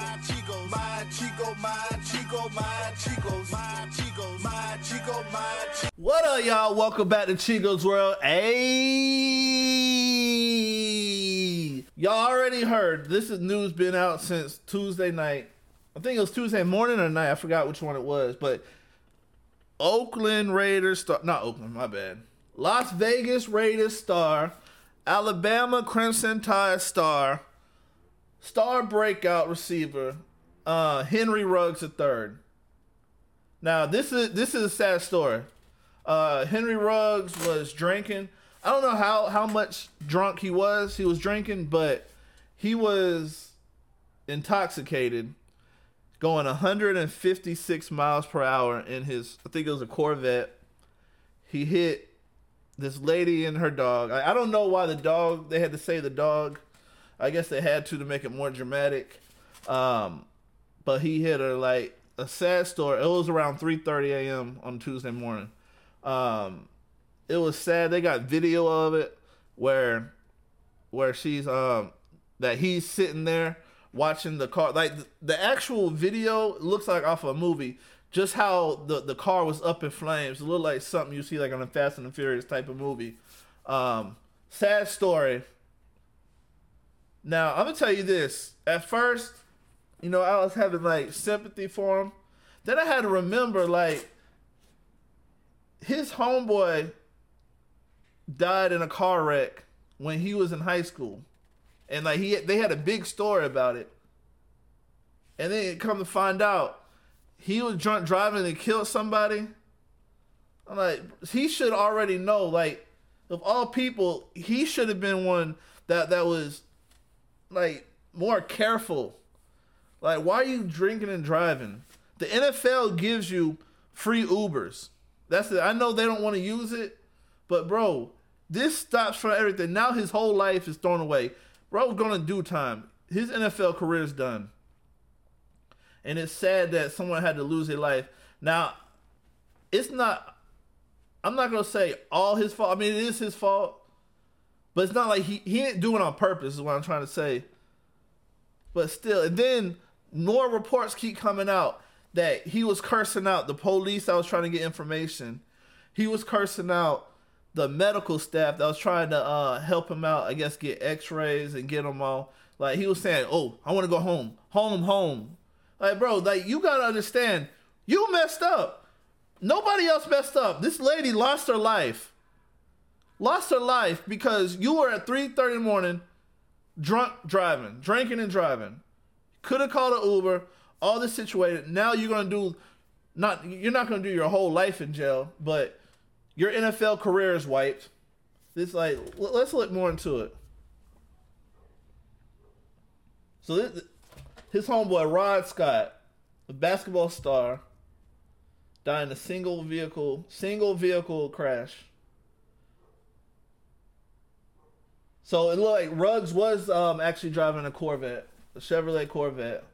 my Chico, my Chico, my Chico, my Chicos, my Chico, my Chico, my Chico. What up, y'all? Welcome back to Chico's World. Hey, y'all already heard. This is news been out since Tuesday night. I think it was Tuesday morning or night. I forgot which one it was, but Oakland Raiders star, not Oakland, my bad. Las Vegas Raiders star, Alabama Crimson Tide star, star breakout receiver, uh, Henry Ruggs III. Now this is this is a sad story. Uh, Henry Ruggs was drinking. I don't know how how much drunk he was. He was drinking, but he was intoxicated, going 156 miles per hour in his. I think it was a Corvette. He hit this lady and her dog. I, I don't know why the dog. They had to say the dog. I guess they had to to make it more dramatic. Um, but he hit her like a sad story. It was around 3:30 a.m. on Tuesday morning. Um, it was sad. They got video of it where where she's um that he's sitting there watching the car. Like the, actual video looks like off a movie. Just how the the car was up in flames. It looked like something you see like on a Fast and the Furious type of movie. Um, sad story. Now I'm gonna tell you this. At first, you know, I was having like sympathy for him. Then I had to remember like his homeboy died in a car wreck when he was in high school, and like he they had a big story about it. And then come to find out, he was drunk driving and killed somebody. I'm like, he should already know. Like, of all people, he should have been one that that was like more careful. Like, why are you drinking and driving? The NFL gives you free Ubers. That's it. I know they don't want to use it, but bro, this stops for everything. Now his whole life is thrown away. Bro's gonna do time. His NFL career is done. And it's sad that someone had to lose their life. Now, it's not I'm not gonna say all his fault. I mean it is his fault. But it's not like he, he didn't do it on purpose, is what I'm trying to say. But still, and then more reports keep coming out that he was cursing out the police that was trying to get information. He was cursing out the medical staff that was trying to uh, help him out, I guess, get x rays and get him all. Like, he was saying, Oh, I want to go home. Home, home. Like, bro, like, you got to understand, you messed up. Nobody else messed up. This lady lost her life. Lost her life because you were at 3.30 in the morning drunk driving, drinking and driving. Could have called an Uber all this situated. Now you're gonna do not you're not gonna do your whole life in jail, but your NFL career is wiped. It's like let's look more into it. So this, his homeboy Rod Scott, a basketball star, died in a single vehicle single vehicle crash. So it looked like Ruggs was um, actually driving a Corvette, a Chevrolet Corvette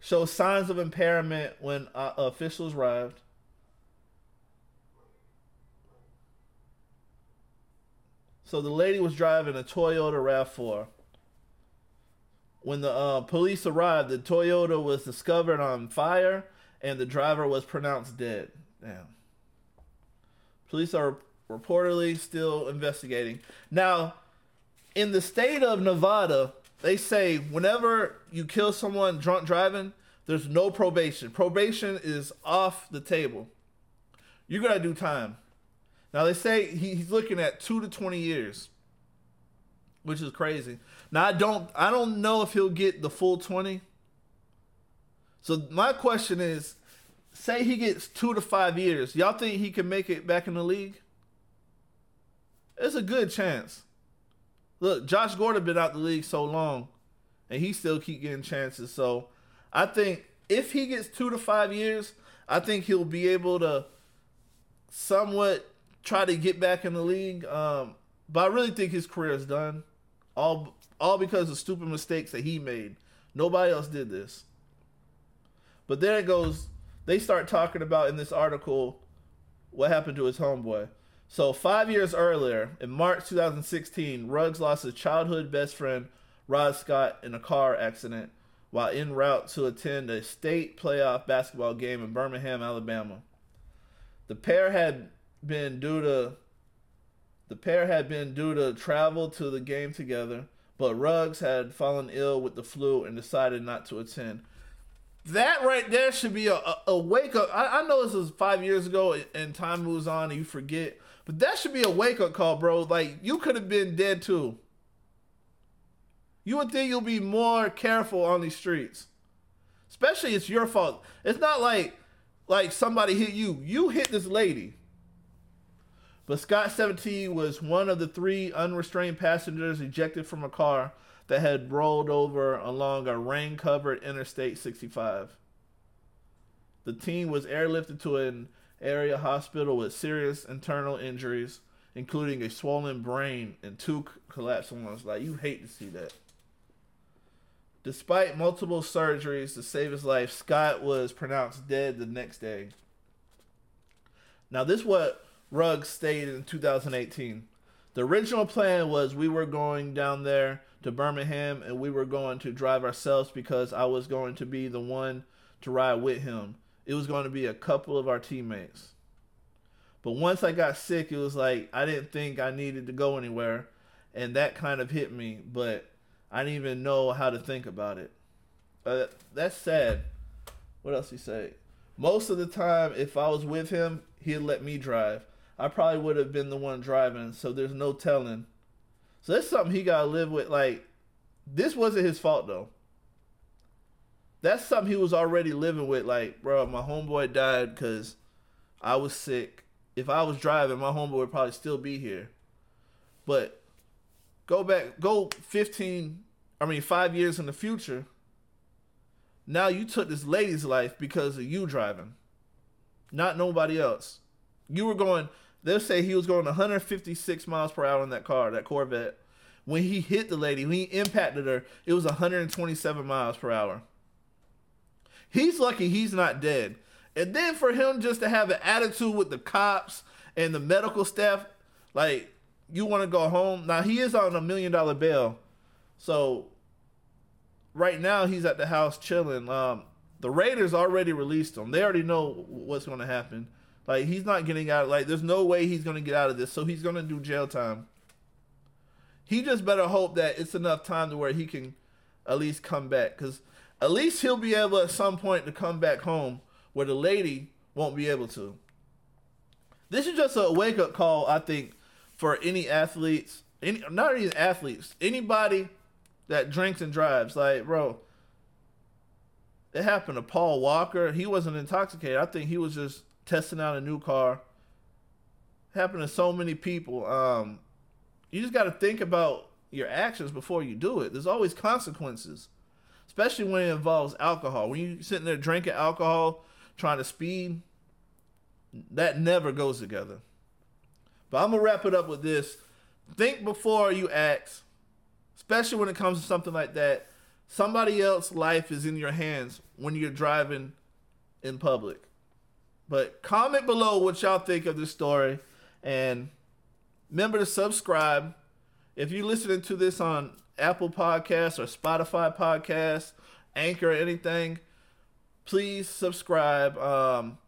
shows signs of impairment when uh, officials arrived. So the lady was driving a Toyota RAV4. When the uh, police arrived, the Toyota was discovered on fire and the driver was pronounced dead. Damn. Police are reportedly still investigating. Now, in the state of Nevada, they say whenever you kill someone drunk driving, there's no probation. Probation is off the table. You gotta do time. Now they say he's looking at two to twenty years, which is crazy. Now I don't I don't know if he'll get the full twenty. So my question is, say he gets two to five years, y'all think he can make it back in the league? It's a good chance. Look, Josh Gordon been out the league so long, and he still keep getting chances. So I think if he gets two to five years, I think he'll be able to somewhat try to get back in the league. Um, but I really think his career is done. All all because of stupid mistakes that he made. Nobody else did this. But then it goes. They start talking about in this article what happened to his homeboy. So five years earlier, in March 2016, Ruggs lost his childhood best friend, Rod Scott, in a car accident while en route to attend a state playoff basketball game in Birmingham, Alabama. The pair had been due to the pair had been due to travel to the game together, but Ruggs had fallen ill with the flu and decided not to attend. That right there should be a, a, a wake up. I, I, know this was five years ago and time moves on and you forget, but that should be a wake up call, bro. Like, you could have been dead too. You would think you'll be more careful on these streets. Especially it's your fault. It's not like like somebody hit you. You hit this lady. But Scott 17 was one of the three unrestrained passengers ejected from a car that had rolled over along a rain covered Interstate 65. The teen was airlifted to an area hospital with serious internal injuries, including a swollen brain and two collapsed lungs. Like, you hate to see that. Despite multiple surgeries to save his life, Scott was pronounced dead the next day. Now, this what Ruggs stated in 2018. The original plan was we were going down there to Birmingham and we were going to drive ourselves because I was going to be the one to ride with him. It was going to be a couple of our teammates. But once I got sick, it was like I didn't think I needed to go anywhere. And that kind of hit me. But I didn't even know how to think about it. Uh, that's sad. What else he say? Most of the time, if I was with him, he'd let me drive. I probably would have been the one driving, so there's no telling. So that's something he gotta live with. Like, this wasn't his fault though. That's something he was already living with. Like, bro, my homeboy died because I was sick. If I was driving, my homeboy would probably still be here. But go back, go 15, I mean, five years in the future. Now you took this lady's life because of you driving, not nobody else. You were going They'll say he was going 156 miles per hour in that car, that Corvette. When he hit the lady, when he impacted her, it was 127 miles per hour. He's lucky he's not dead. And then for him just to have an attitude with the cops and the medical staff, like, you want to go home. Now, he is on a million dollar bail. So, right now, he's at the house chilling. Um, the Raiders already released him. They already know what's going to happen. Like he's not getting out. Like there's no way he's gonna get out of this. So he's gonna do jail time. He just better hope that it's enough time to where he can at least come back. Cause at least he'll be able at some point to come back home where the lady won't be able to. This is just a wake up call, I think, for any athletes, any not even athletes, anybody that drinks and drives. Like, bro, it happened to Paul Walker. He wasn't intoxicated. I think he was just testing out a new car. Happened to so many people. Um, you just got to think about your actions before you do it. There's always consequences, especially when it involves alcohol. When you're sitting there drinking alcohol, trying to speed, that never goes together. But I'm gonna wrap it up with this: think before you act, especially when it comes to something like that. Somebody else's life is in your hands when you're driving in public. But comment below what y'all think of this story. And remember to subscribe. If you're listening to this on Apple Podcasts or Spotify Podcasts, Anchor, anything, please subscribe. Um,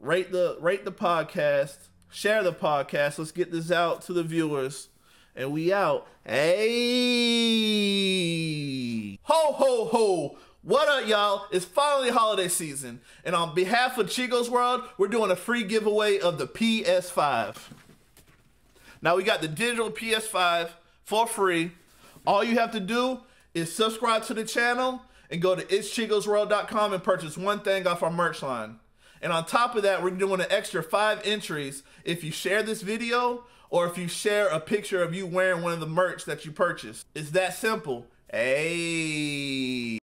rate the rate the podcast. Share the podcast. Let's get this out to the viewers. And we out. Hey. Ho ho ho. What up, y'all? It's finally holiday season, and on behalf of Chico's World, we're doing a free giveaway of the PS5. Now, we got the digital PS5 for free. All you have to do is subscribe to the channel and go to it'schicosworld.com and purchase one thing off our merch line. And on top of that, we're doing an extra five entries if you share this video or if you share a picture of you wearing one of the merch that you purchased. It's that simple. Hey.